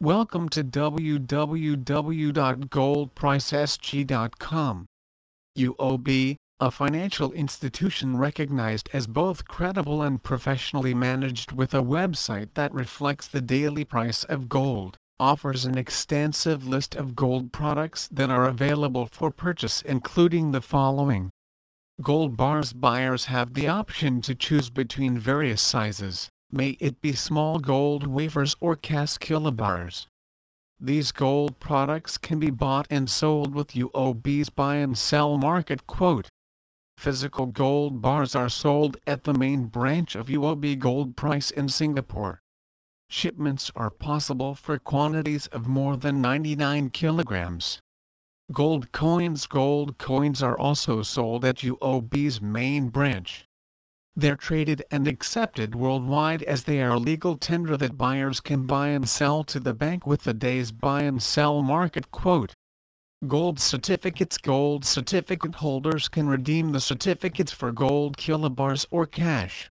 Welcome to www.goldpricesg.com. UOB, a financial institution recognized as both credible and professionally managed with a website that reflects the daily price of gold, offers an extensive list of gold products that are available for purchase including the following. Gold bars buyers have the option to choose between various sizes, may it be small gold wafers or cash kilobars. These gold products can be bought and sold with UOB's buy and sell market quote. Physical gold bars are sold at the main branch of UOB Gold Price in Singapore. Shipments are possible for quantities of more than 99 kilograms. Gold coins Gold coins are also sold at UOB's main branch. They're traded and accepted worldwide as they are legal tender that buyers can buy and sell to the bank with the day's buy and sell market quote. Gold certificates Gold certificate holders can redeem the certificates for gold kilobars or cash.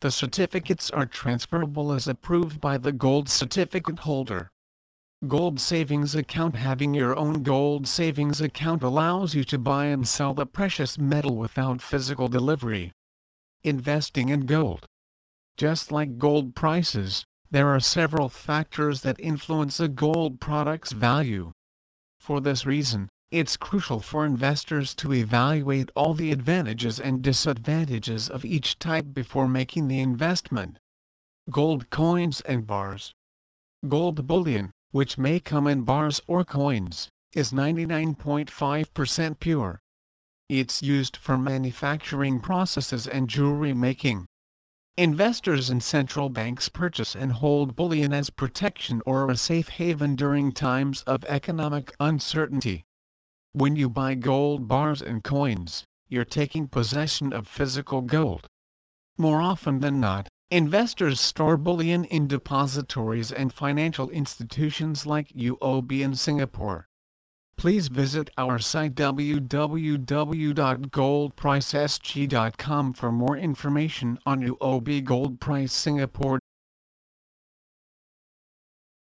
The certificates are transferable as approved by the gold certificate holder. Gold Savings Account Having your own gold savings account allows you to buy and sell the precious metal without physical delivery. Investing in gold. Just like gold prices, there are several factors that influence a gold product's value. For this reason, it's crucial for investors to evaluate all the advantages and disadvantages of each type before making the investment. Gold coins and bars. Gold bullion, which may come in bars or coins, is 99.5% pure. It's used for manufacturing processes and jewelry making. Investors and central banks purchase and hold bullion as protection or a safe haven during times of economic uncertainty. When you buy gold bars and coins, you're taking possession of physical gold. More often than not, investors store bullion in depositories and financial institutions like UOB in Singapore. Please visit our site www.goldpricesg.com for more information on UOB Gold Price Singapore.